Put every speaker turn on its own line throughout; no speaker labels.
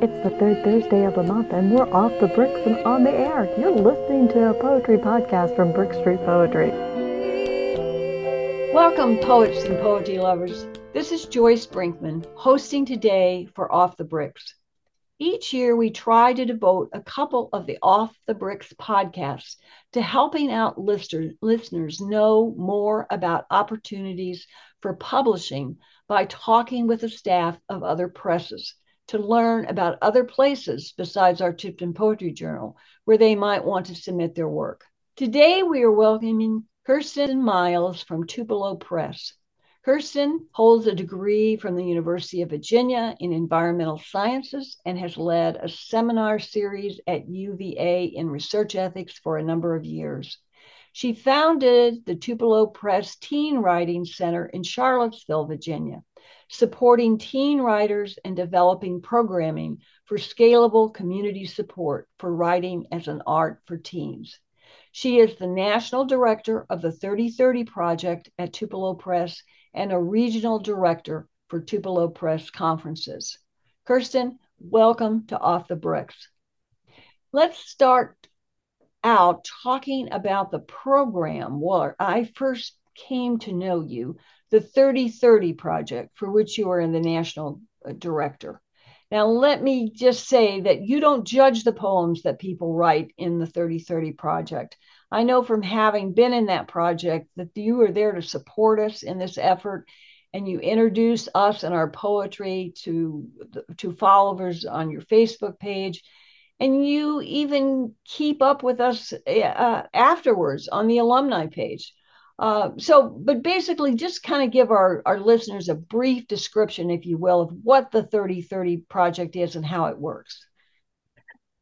It's the third Thursday of the month, and we're off the bricks and on the air. You're listening to a poetry podcast from Brick Street Poetry.
Welcome, poets and poetry lovers. This is Joyce Brinkman, hosting today for Off the Bricks. Each year, we try to devote a couple of the Off the Bricks podcasts to helping out listeners, listeners know more about opportunities for publishing by talking with the staff of other presses to learn about other places besides our Tipton Poetry Journal where they might want to submit their work. Today, we are welcoming Kirsten Miles from Tupelo Press. Kirsten holds a degree from the University of Virginia in environmental sciences and has led a seminar series at UVA in research ethics for a number of years. She founded the Tupelo Press Teen Writing Center in Charlottesville, Virginia, supporting teen writers and developing programming for scalable community support for writing as an art for teens. She is the national director of the 3030 Project at Tupelo Press and a regional director for Tupelo Press conferences. Kirsten, welcome to Off the Bricks. Let's start out talking about the program where I first came to know you the 3030 project, for which you are the national uh, director. Now, let me just say that you don't judge the poems that people write in the 3030 project. I know from having been in that project that you are there to support us in this effort and you introduce us and our poetry to to followers on your Facebook page and you even keep up with us uh, afterwards on the alumni page. Uh, so, but basically, just kind of give our, our listeners a brief description, if you will, of what the 3030 project is and how it works.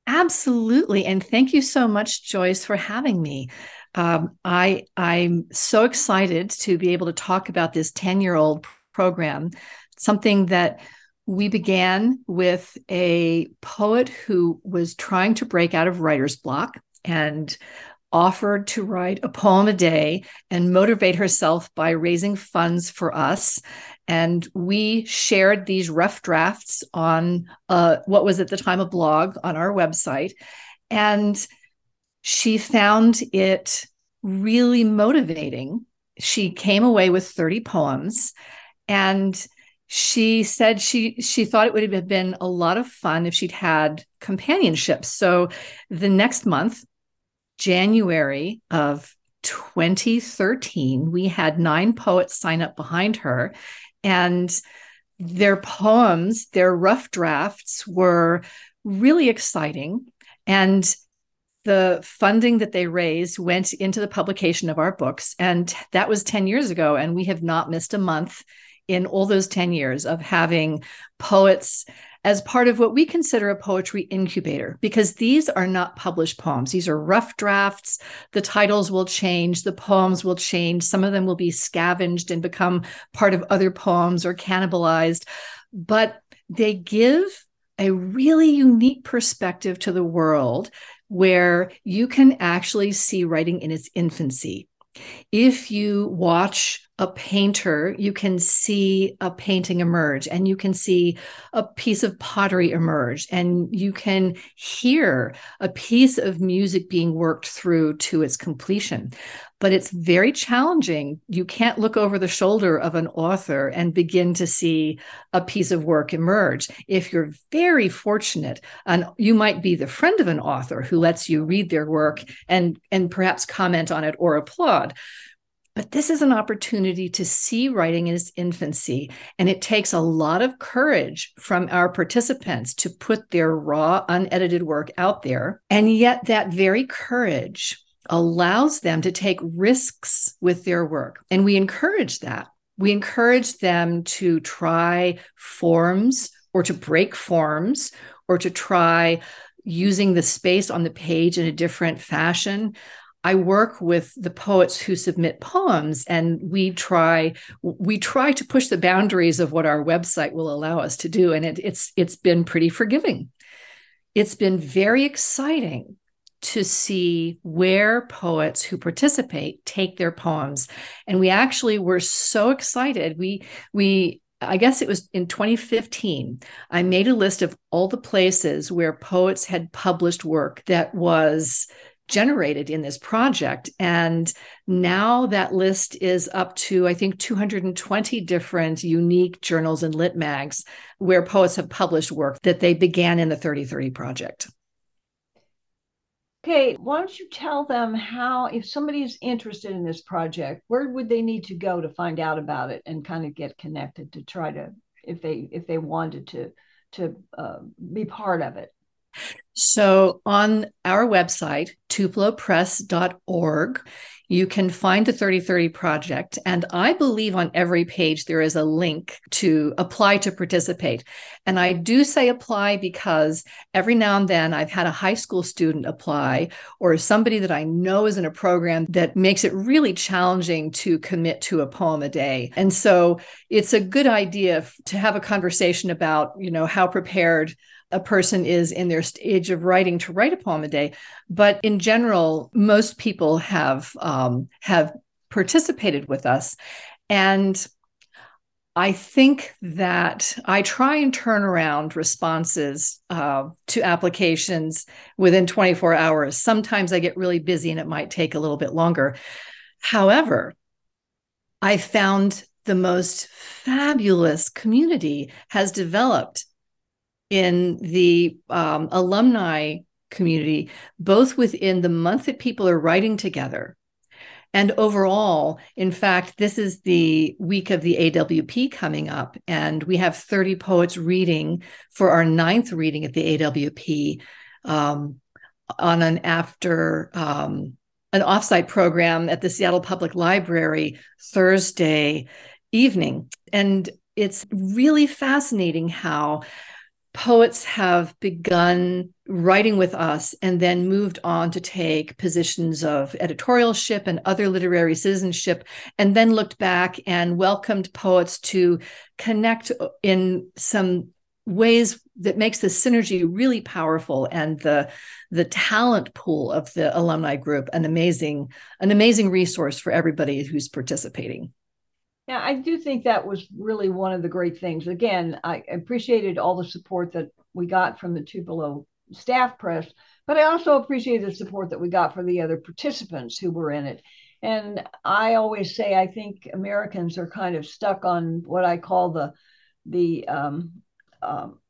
Absolutely. And thank you so much, Joyce, for having me. Um, I, I'm so excited to be able to talk about this 10 year old program, something that we began with a poet who was trying to break out of writer's block and offered to write a poem a day and motivate herself by raising funds for us. And we shared these rough drafts on uh, what was at the time a blog on our website. And she found it really motivating. She came away with 30 poems and she said she she thought it would have been a lot of fun if she'd had companionship. So the next month January of 2013, we had nine poets sign up behind her, and their poems, their rough drafts were really exciting. And the funding that they raised went into the publication of our books. And that was 10 years ago. And we have not missed a month in all those 10 years of having poets as part of what we consider a poetry incubator, because these are not published poems. These are rough drafts. The titles will change, the poems will change. Some of them will be scavenged and become part of other poems or cannibalized. But they give a really unique perspective to the world where you can actually see writing in its infancy. If you watch a painter, you can see a painting emerge and you can see a piece of pottery emerge and you can hear a piece of music being worked through to its completion. But it's very challenging. You can't look over the shoulder of an author and begin to see a piece of work emerge. If you're very fortunate, and you might be the friend of an author who lets you read their work and, and perhaps comment on it or applaud but this is an opportunity to see writing in its infancy. And it takes a lot of courage from our participants to put their raw, unedited work out there. And yet, that very courage allows them to take risks with their work. And we encourage that. We encourage them to try forms or to break forms or to try using the space on the page in a different fashion. I work with the poets who submit poems and we try we try to push the boundaries of what our website will allow us to do and it, it's it's been pretty forgiving. It's been very exciting to see where poets who participate take their poems and we actually were so excited we we I guess it was in 2015, I made a list of all the places where poets had published work that was generated in this project. And now that list is up to, I think, 220 different unique journals and lit mags where poets have published work that they began in the 3030 project.
Okay, why don't you tell them how, if somebody is interested in this project, where would they need to go to find out about it and kind of get connected to try to, if they if they wanted to to uh, be part of it?
So on our website, tupelopress.org, you can find the 3030 project. And I believe on every page there is a link to apply to participate. And I do say apply because every now and then I've had a high school student apply or somebody that I know is in a program that makes it really challenging to commit to a poem a day. And so it's a good idea to have a conversation about, you know, how prepared a person is in their stage of writing to write a poem a day. But in general, most people have um, have participated with us, and I think that I try and turn around responses uh, to applications within 24 hours. Sometimes I get really busy and it might take a little bit longer. However, I found the most fabulous community has developed in the um, alumni community, both within the month that people are writing together. And overall, in fact, this is the week of the AWP coming up, and we have 30 poets reading for our ninth reading at the AWP um, on an after um, an offsite program at the Seattle Public Library Thursday evening. And it's really fascinating how poets have begun writing with us and then moved on to take positions of editorialship and other literary citizenship, and then looked back and welcomed poets to connect in some ways that makes the synergy really powerful and the the talent pool of the alumni group an amazing an amazing resource for everybody who's participating
yeah, I do think that was really one of the great things. Again, I appreciated all the support that we got from the Tupelo staff press, but I also appreciated the support that we got for the other participants who were in it. And I always say I think Americans are kind of stuck on what I call the the um, um,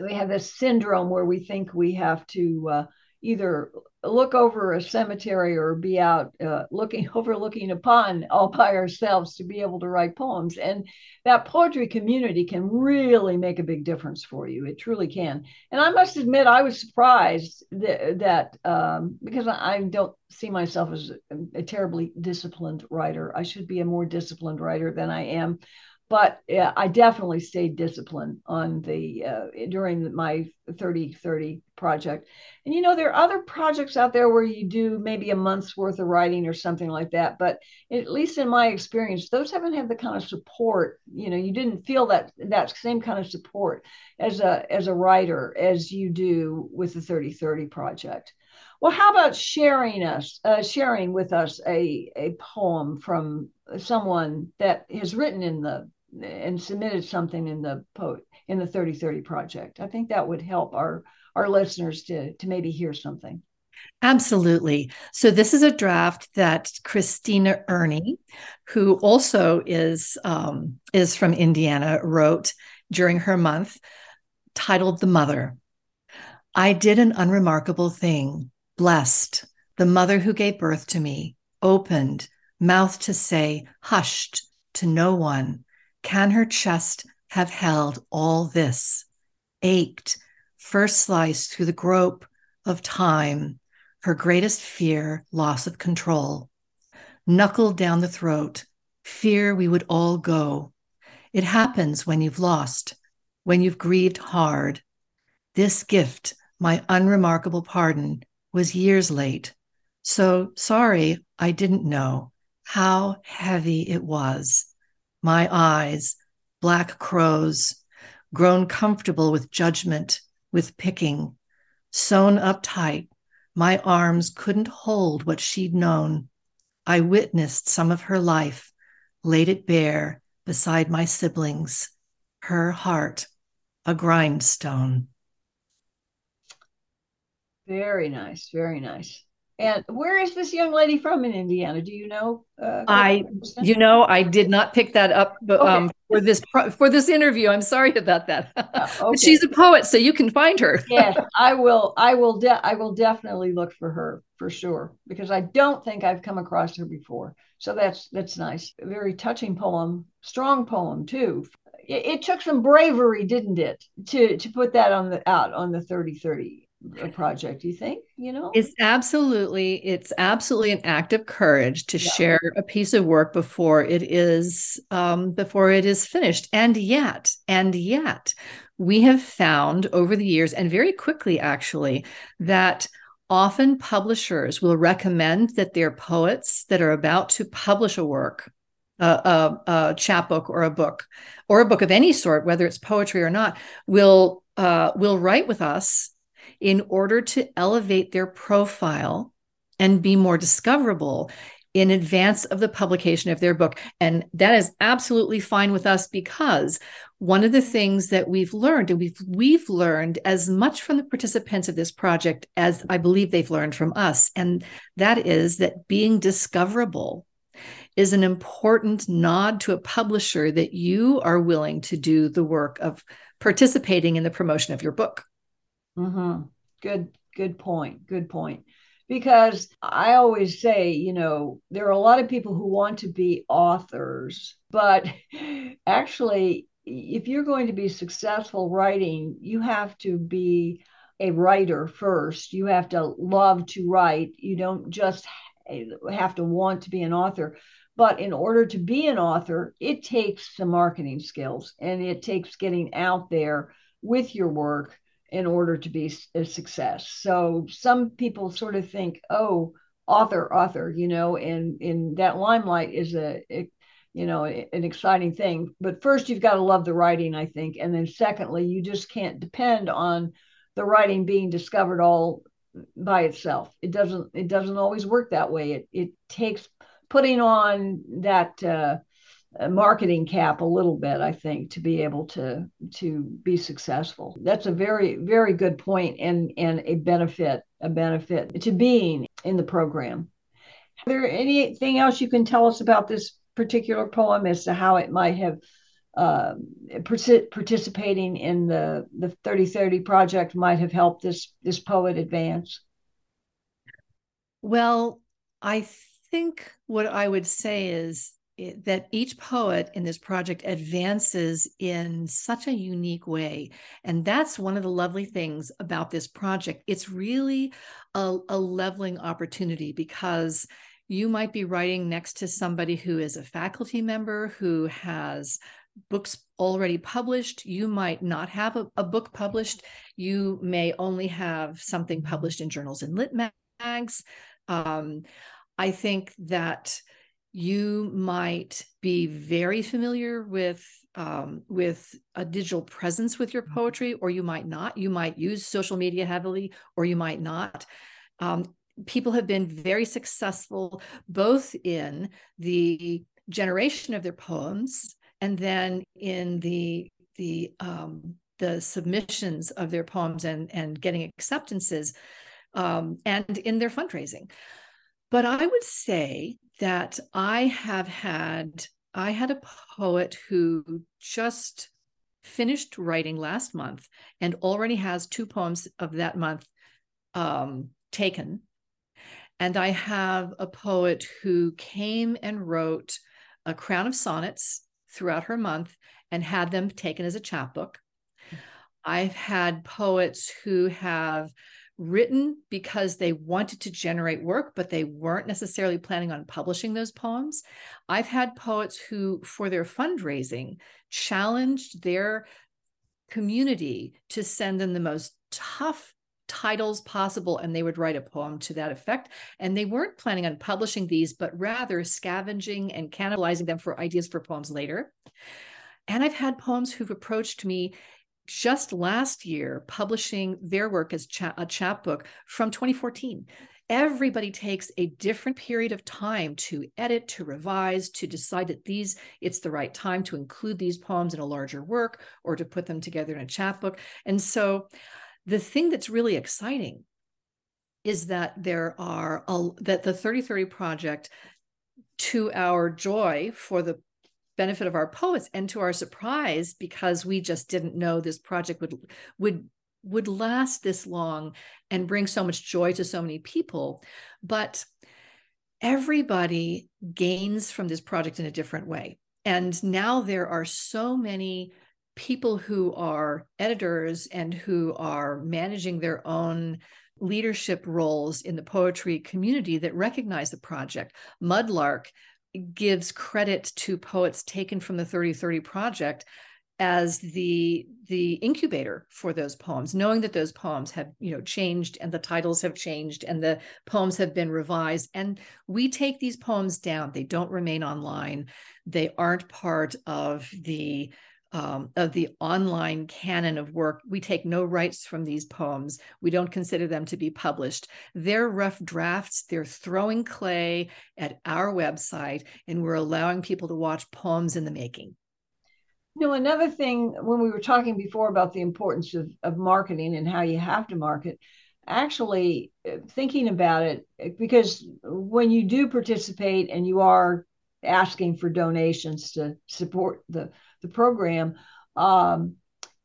we have this syndrome where we think we have to uh, either look over a cemetery or be out uh, looking overlooking a pond all by ourselves to be able to write poems. And that poetry community can really make a big difference for you. It truly can. And i must admit i was surprised that, that um, because i don't see myself as a, a terribly disciplined writer. I should be a more disciplined writer than i am but I definitely stayed disciplined on the uh, during my 30 30 project. And you know, there are other projects out there where you do maybe a month's worth of writing or something like that. But at least in my experience, those haven't had the kind of support. You know, you didn't feel that that same kind of support as a as a writer as you do with the 30 30 project. Well, how about sharing us, uh, sharing with us a, a poem from someone that has written in the and submitted something in the po- in the 3030 project. I think that would help our our listeners to to maybe hear something.
Absolutely. So this is a draft that Christina Ernie, who also is um, is from Indiana, wrote during her month, titled "The Mother." I did an unremarkable thing, blessed the mother who gave birth to me, opened mouth to say, hushed to no one, can her chest have held all this? Ached, first sliced through the grope of time, her greatest fear, loss of control. Knuckled down the throat, fear we would all go. It happens when you've lost, when you've grieved hard. This gift, my unremarkable pardon, was years late. So sorry I didn't know how heavy it was my eyes, black crows, grown comfortable with judgment, with picking, sewn up tight. My arms couldn't hold what she'd known. I witnessed some of her life, laid it bare, beside my siblings, her heart a grindstone.
Very nice, very nice. And where is this young lady from in Indiana? Do you know?
Uh, I, you know, I did not pick that up um, okay. for this for this interview. I'm sorry about that. Uh, okay. but she's a poet, so you can find her.
yes, I will. I will. De- I will definitely look for her for sure because I don't think I've come across her before. So that's that's nice. A very touching poem, strong poem too. It, it took some bravery, didn't it, to to put that on the out on the 3030 a project you think you know?
It's absolutely it's absolutely an act of courage to yeah. share a piece of work before it is um, before it is finished. And yet and yet we have found over the years and very quickly actually that often publishers will recommend that their poets that are about to publish a work a, a, a chapbook or a book or a book of any sort whether it's poetry or not will uh, will write with us in order to elevate their profile and be more discoverable in advance of the publication of their book. And that is absolutely fine with us because one of the things that we've learned, and we've we've learned as much from the participants of this project as I believe they've learned from us, and that is that being discoverable is an important nod to a publisher that you are willing to do the work of participating in the promotion of your book.
Mm-hmm good good point good point. Because i always say you know there are a lot of people who want to be authors but actually if you're going to be successful writing you have to be a writer first. You have to love to write. You don't just have to want to be an author. But in order to be an author it takes some marketing skills and it takes getting out there with your work in order to be a success. So some people sort of think, oh, author, author, you know, and in that limelight is a, a you know an exciting thing. But first, you've got to love the writing, I think, and then secondly, you just can't depend on the writing being discovered all by itself. It doesn't. It doesn't always work that way. It it takes putting on that. Uh, marketing cap a little bit i think to be able to to be successful. That's a very very good point and and a benefit a benefit to being in the program. Is there anything else you can tell us about this particular poem as to how it might have uh, participating in the the 3030 project might have helped this this poet advance?
Well i think what i would say is that each poet in this project advances in such a unique way. And that's one of the lovely things about this project. It's really a, a, leveling opportunity because you might be writing next to somebody who is a faculty member who has books already published. You might not have a, a book published. You may only have something published in journals and lit mags. Um, I think that you might be very familiar with um, with a digital presence with your mm-hmm. poetry, or you might not. You might use social media heavily, or you might not. Um, people have been very successful both in the generation of their poems and then in the the um, the submissions of their poems and and getting acceptances um, and in their fundraising. But I would say that I have had, I had a poet who just finished writing last month and already has two poems of that month um, taken. And I have a poet who came and wrote a crown of sonnets throughout her month and had them taken as a chapbook. I've had poets who have written because they wanted to generate work, but they weren't necessarily planning on publishing those poems. I've had poets who, for their fundraising, challenged their community to send them the most tough titles possible and they would write a poem to that effect and they weren't planning on publishing these but rather scavenging and cannibalizing them for ideas for poems later and i've had poems who've approached me just last year publishing their work as cha- a chapbook from 2014 everybody takes a different period of time to edit to revise to decide that these it's the right time to include these poems in a larger work or to put them together in a chapbook. And so the thing that's really exciting is that there are a, that the 3030 project to our joy for the benefit of our poets and to our surprise because we just didn't know this project would would would last this long and bring so much joy to so many people but everybody gains from this project in a different way and now there are so many people who are editors and who are managing their own leadership roles in the poetry community that recognize the project. Mudlark gives credit to poets taken from the 3030 project as the the incubator for those poems knowing that those poems have you know changed and the titles have changed and the poems have been revised. And we take these poems down. They don't remain online. They aren't part of the um, of the online canon of work. We take no rights from these poems. We don't consider them to be published. They're rough drafts. They're throwing clay at our website, and we're allowing people to watch poems in the making.
You know, another thing when we were talking before about the importance of, of marketing and how you have to market, actually uh, thinking about it, because when you do participate and you are asking for donations to support the the program, um,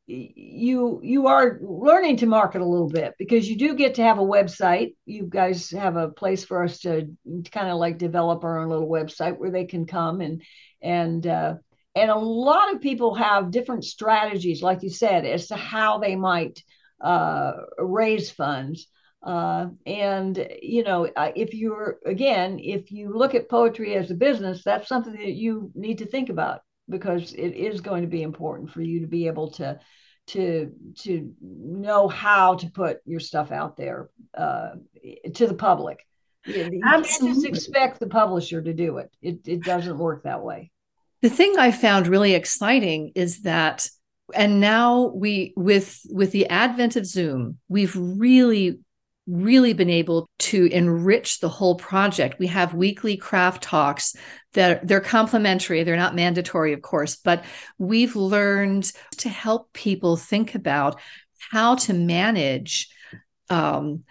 you you are learning to market a little bit because you do get to have a website. You guys have a place for us to, to kind of like develop our own little website where they can come and and uh, and a lot of people have different strategies, like you said, as to how they might uh, raise funds. Uh, and you know, if you're again, if you look at poetry as a business, that's something that you need to think about because it is going to be important for you to be able to to to know how to put your stuff out there uh, to the public. You, you can't just expect the publisher to do it. It it doesn't work that way.
The thing I found really exciting is that and now we with with the advent of Zoom, we've really really been able to enrich the whole project. We have weekly craft talks that they're complementary, they're not mandatory, of course, but we've learned to help people think about how to manage um,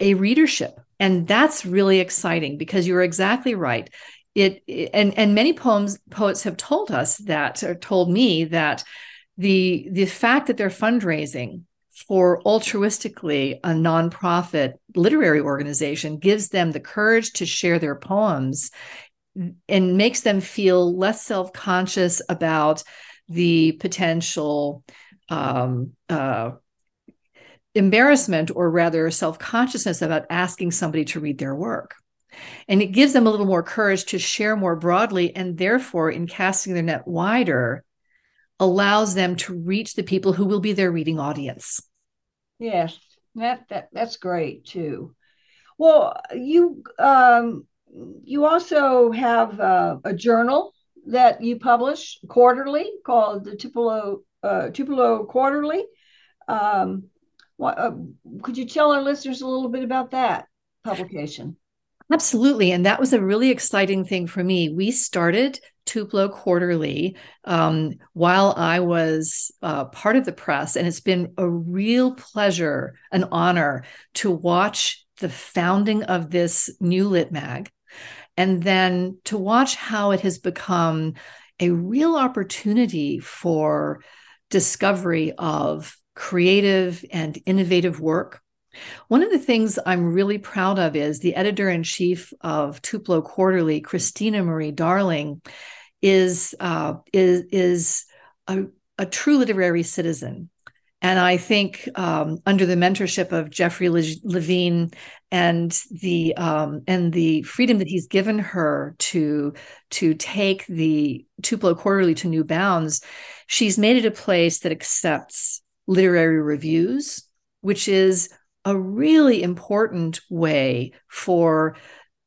a readership. And that's really exciting because you're exactly right. It, and and many poems poets have told us that or told me that the the fact that they're fundraising for altruistically a nonprofit literary organization gives them the courage to share their poems and makes them feel less self-conscious about the potential um, uh, embarrassment or rather self-consciousness about asking somebody to read their work and it gives them a little more courage to share more broadly and therefore in casting their net wider allows them to reach the people who will be their reading audience.
Yes, that, that that's great too. Well, you um, you also have uh, a journal that you publish quarterly called the Tupelo uh, Tupelo Quarterly. Um, what, uh, could you tell our listeners a little bit about that publication?
Absolutely. And that was a really exciting thing for me. We started Tupelo Quarterly um, while I was uh, part of the press, and it's been a real pleasure, an honor to watch the founding of this new lit mag and then to watch how it has become a real opportunity for discovery of creative and innovative work one of the things I'm really proud of is the editor in chief of Tupelo Quarterly, Kristina Marie Darling, is uh, is is a, a, true literary citizen. And I think um, under the mentorship of Jeffrey Levine and the um, and the freedom that he's given her to to take the Tupelo Quarterly to new bounds, she's made it a place that accepts literary reviews, which is a really important way for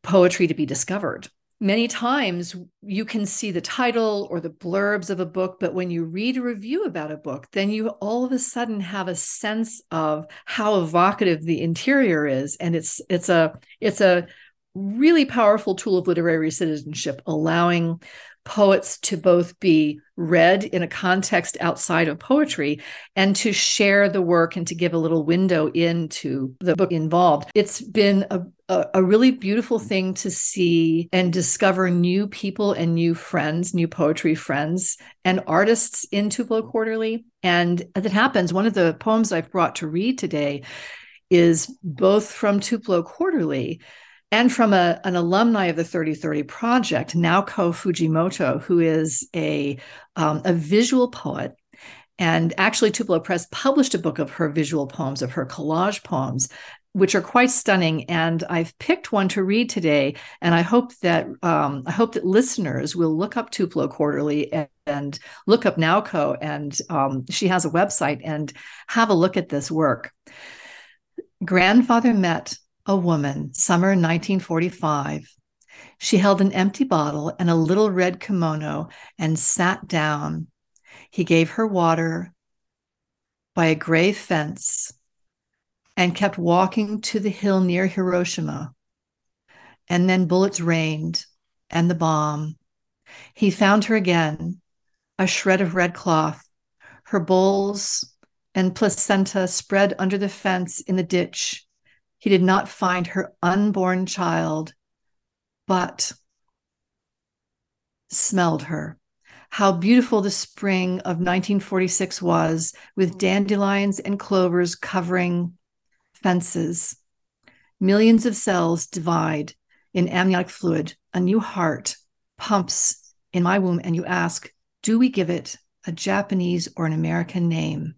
poetry to be discovered. Many times you can see the title or the blurbs of a book but when you read a review about a book then you all of a sudden have a sense of how evocative the interior is. And it's it's a it's a really powerful tool of literary citizenship allowing poets to both be read in a context outside of poetry and to share the work and to give a little window into the book involved. It's been a, a, a, really beautiful thing to see and discover new people and new friends, new poetry friends and artists in Tupelo Quarterly. And as it happens, one of the poems I've brought to read today is both from Tupelo Quarterly and from a, an alumni of the 3030 project, Naoko Fujimoto, who is a, um, a visual poet. And actually, Tupelo Press published a book of her visual poems, of her collage poems, which are quite stunning. And I've picked one to read today. And I hope that um, I hope that listeners will look up Tupelo Quarterly and, and look up Naoko. And um, she has a website and have a look at this work. Grandfather met a woman, summer 1945. She held an empty bottle and a little red kimono and sat down. He gave her water by a gray fence and kept walking to the hill near Hiroshima. And then bullets rained and the bomb. He found her again, a shred of red cloth, her bowls and placenta spread under the fence in the ditch he did not find her unborn child, but smelled her. How beautiful the spring of 1946 was, with dandelions and clovers covering fences. Millions of cells divide in amniotic fluid. A new heart pumps in my womb, and you ask, Do we give it a Japanese or an American name?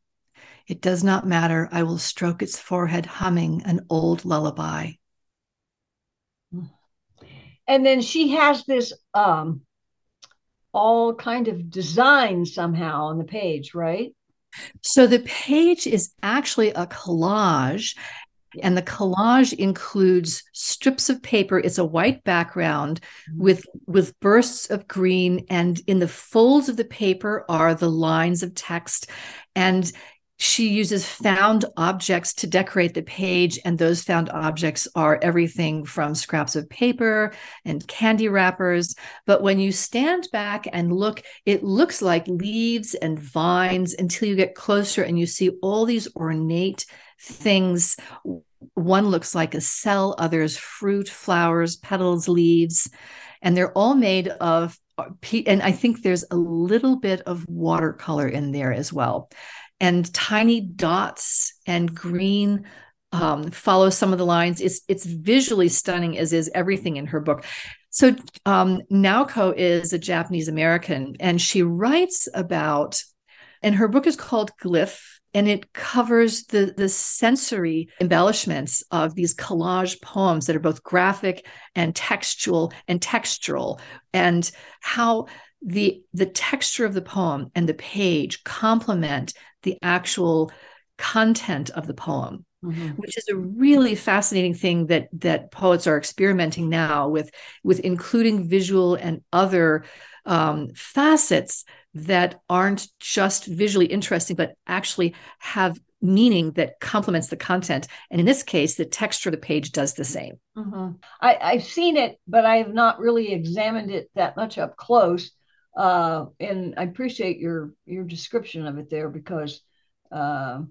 It does not matter. I will stroke its forehead, humming an old lullaby.
And then she has this um, all kind of design somehow on the page, right?
So the page is actually a collage. And the collage includes strips of paper. It's a white background mm-hmm. with with bursts of green, and in the folds of the paper are the lines of text. And she uses found objects to decorate the page, and those found objects are everything from scraps of paper and candy wrappers. But when you stand back and look, it looks like leaves and vines until you get closer and you see all these ornate things. One looks like a cell, others fruit, flowers, petals, leaves, and they're all made of. Uh, and I think there's a little bit of watercolor in there as well and tiny dots and green um, follow some of the lines. It's it's visually stunning, as is everything in her book. So um, Naoko is a Japanese American, and she writes about, and her book is called Glyph, and it covers the the sensory embellishments of these collage poems that are both graphic and textual and textural, and how the the texture of the poem and the page complement the actual content of the poem mm-hmm. which is a really fascinating thing that that poets are experimenting now with with including visual and other um, facets that aren't just visually interesting but actually have meaning that complements the content and in this case the texture of the page does the same
mm-hmm. I, i've seen it but i have not really examined it that much up close uh, and I appreciate your your description of it there because uh,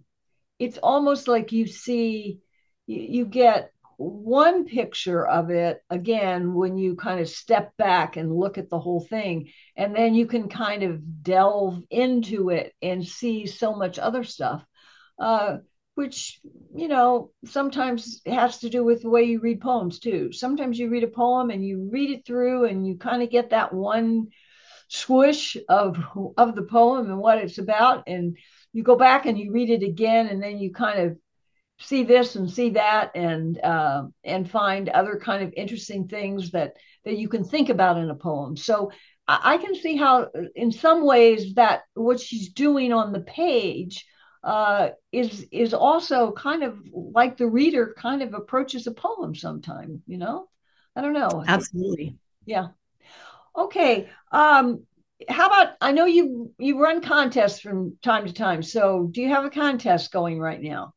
it's almost like you see you, you get one picture of it again when you kind of step back and look at the whole thing. And then you can kind of delve into it and see so much other stuff uh, which you know sometimes has to do with the way you read poems too. Sometimes you read a poem and you read it through and you kind of get that one swoosh of of the poem and what it's about. And you go back and you read it again and then you kind of see this and see that and uh, and find other kind of interesting things that that you can think about in a poem. So I, I can see how in some ways that what she's doing on the page uh, is is also kind of like the reader kind of approaches a poem sometime you know? I don't know.
Absolutely.
Yeah Okay. Um, how about I know you you run contests from time to time. So do you have a contest going right now?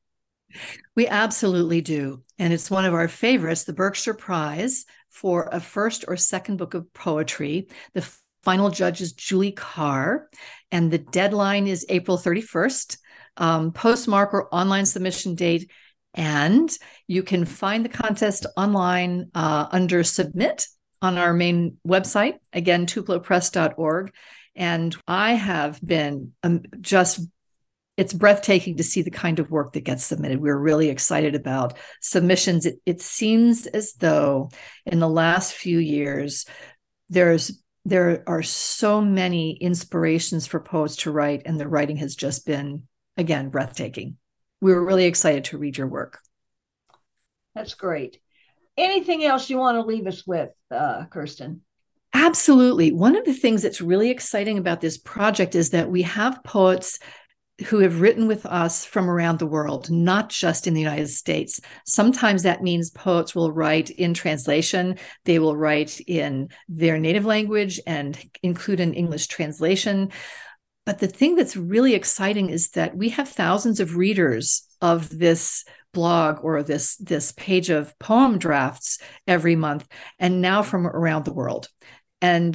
We absolutely do. And it's one of our favorites, the Berkshire Prize for a first or second book of poetry. The final judge is Julie Carr, and the deadline is April 31st. Um, postmark or online submission date. And you can find the contest online uh, under submit on our main website, again, tupelopress.org. And I have been um, just, it's breathtaking to see the kind of work that gets submitted. We're really excited about submissions. It, it seems as though in the last few years, there's there are so many inspirations for poets to write, and the writing has just been, again, breathtaking. We were really excited to read your work.
That's great anything else you want to leave us with, uh, Kirsten?
Absolutely. One of the things that's really exciting about this project is that we have poets who have written with us from around the world, not just in the United States. Sometimes that means poets will write in translation, they will write in their native language and include an English translation. But the thing that's really exciting is that we have thousands of readers of this blog or this this page of poem drafts every month and now from around the world. And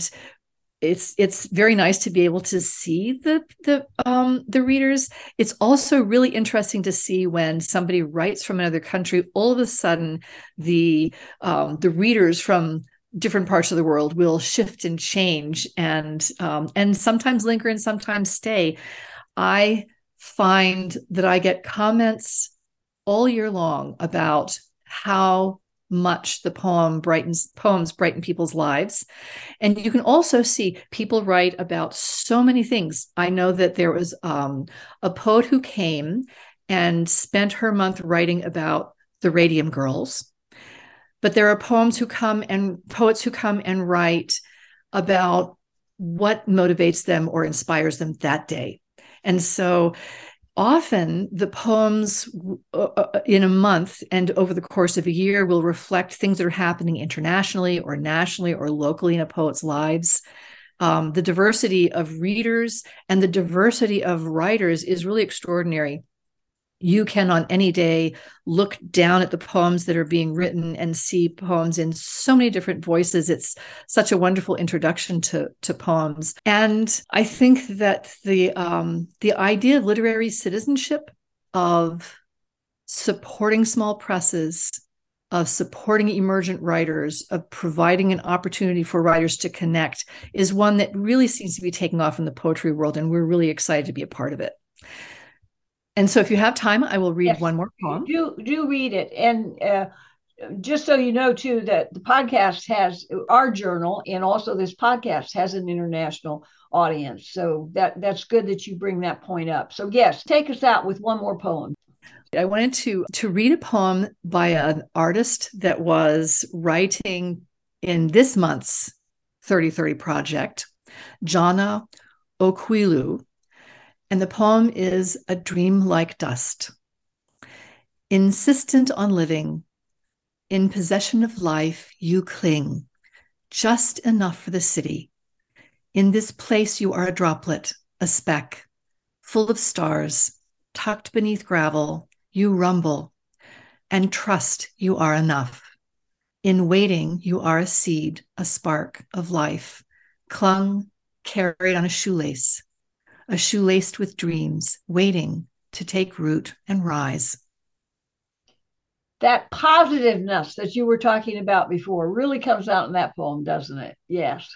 it's it's very nice to be able to see the the um the readers. It's also really interesting to see when somebody writes from another country all of a sudden the um the readers from different parts of the world will shift and change and um, and sometimes linger and sometimes stay. I find that i get comments all year long about how much the poem brightens poems brighten people's lives. And you can also see people write about so many things. I know that there was um, a poet who came and spent her month writing about the radium girls. But there are poems who come and poets who come and write about what motivates them or inspires them that day. And so often the poems uh, uh, in a month and over the course of a year will reflect things that are happening internationally or nationally or locally in a poet's lives. Um, the diversity of readers and the diversity of writers is really extraordinary you can on any day look down at the poems that are being written and see poems in so many different voices it's such a wonderful introduction to to poems and i think that the um, the idea of literary citizenship of supporting small presses of supporting emergent writers, of providing an opportunity for writers to connect, is one that really seems to be taking off in the poetry world. And we're really excited to be a part of it. And so, if you have time, I will read yes, one more poem.
Do do read it, and uh, just so you know too that the podcast has our journal, and also this podcast has an international audience. So that that's good that you bring that point up. So yes, take us out with one more poem.
I wanted to to read a poem by an artist that was writing in this month's 3030 project, Jana Okwilu and the poem is A Dream Like Dust. Insistent on living, in possession of life, you cling, just enough for the city. In this place, you are a droplet, a speck, full of stars, tucked beneath gravel, you rumble, and trust you are enough. In waiting, you are a seed, a spark of life, clung, carried on a shoelace, a shoe laced with dreams, waiting to take root and rise.
That positiveness that you were talking about before really comes out in that poem, doesn't it? Yes.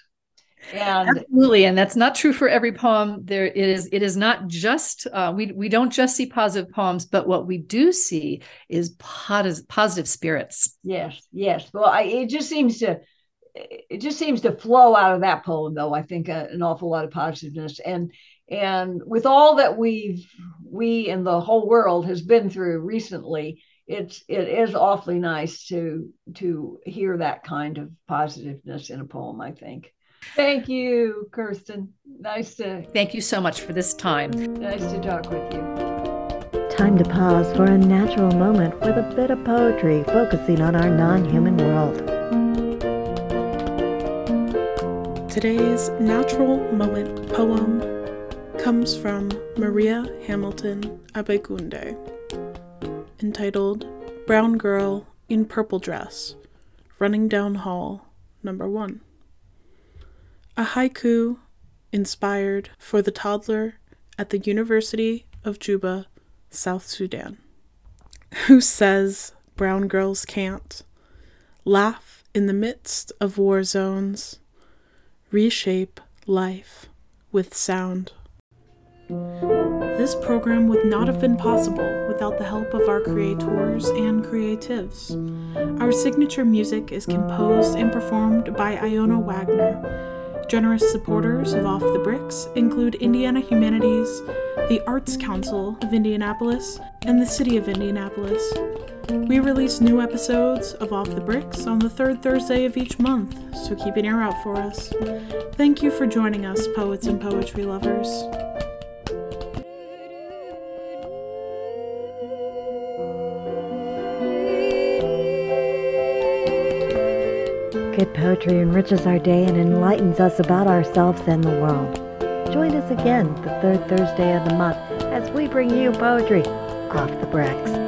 And absolutely, and that's not true for every poem. There it is. It is not just uh, we we don't just see positive poems, but what we do see is positive positive spirits.
Yes, yes. Well, I, it just seems to it just seems to flow out of that poem, though. I think uh, an awful lot of positiveness, and and with all that we've we and the whole world has been through recently it's it is awfully nice to to hear that kind of positiveness in a poem i think. Thank you kirsten. Nice to.
Thank you so much for this time.
Nice to talk with you.
Time to pause for a natural moment with a bit of poetry focusing on our non-human world.
Today's natural moment poem comes from Maria Hamilton Abegunde, entitled Brown Girl in Purple Dress, Running Down Hall, Number One. A haiku inspired for the toddler at the University of Juba, South Sudan. Who says brown girls can't laugh in the midst of war zones, reshape life with sound? This program would not have been possible without the help of our creators and creatives. Our signature music is composed and performed by Iona Wagner. Generous supporters of Off the Bricks include Indiana Humanities, the Arts Council of Indianapolis, and the City of Indianapolis. We release new episodes of Off the Bricks on the third Thursday of each month, so keep an ear out for us. Thank you for joining us, poets and poetry lovers.
Good poetry enriches our day and enlightens us about ourselves and the world. Join us again the third Thursday of the month as we bring you poetry off the bricks.